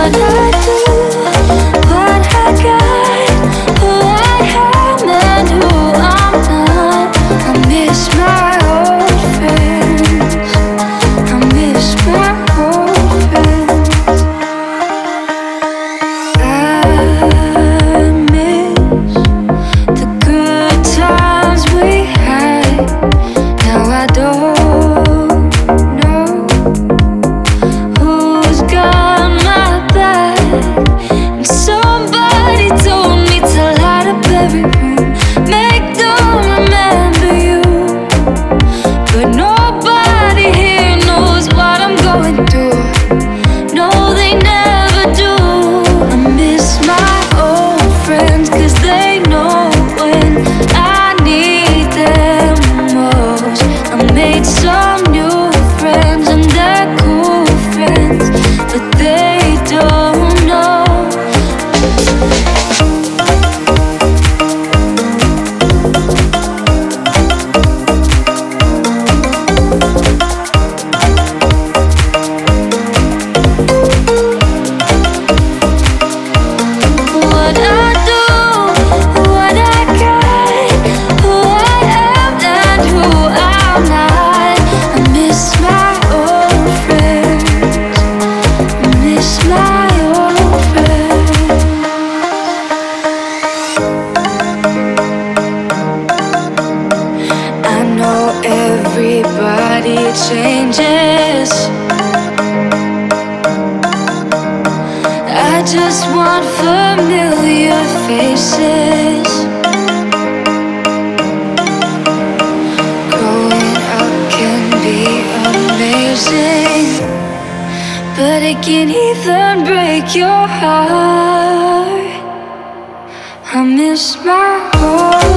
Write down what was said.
what I do just one familiar face. Growing up can be amazing, but it can even break your heart. I miss my home.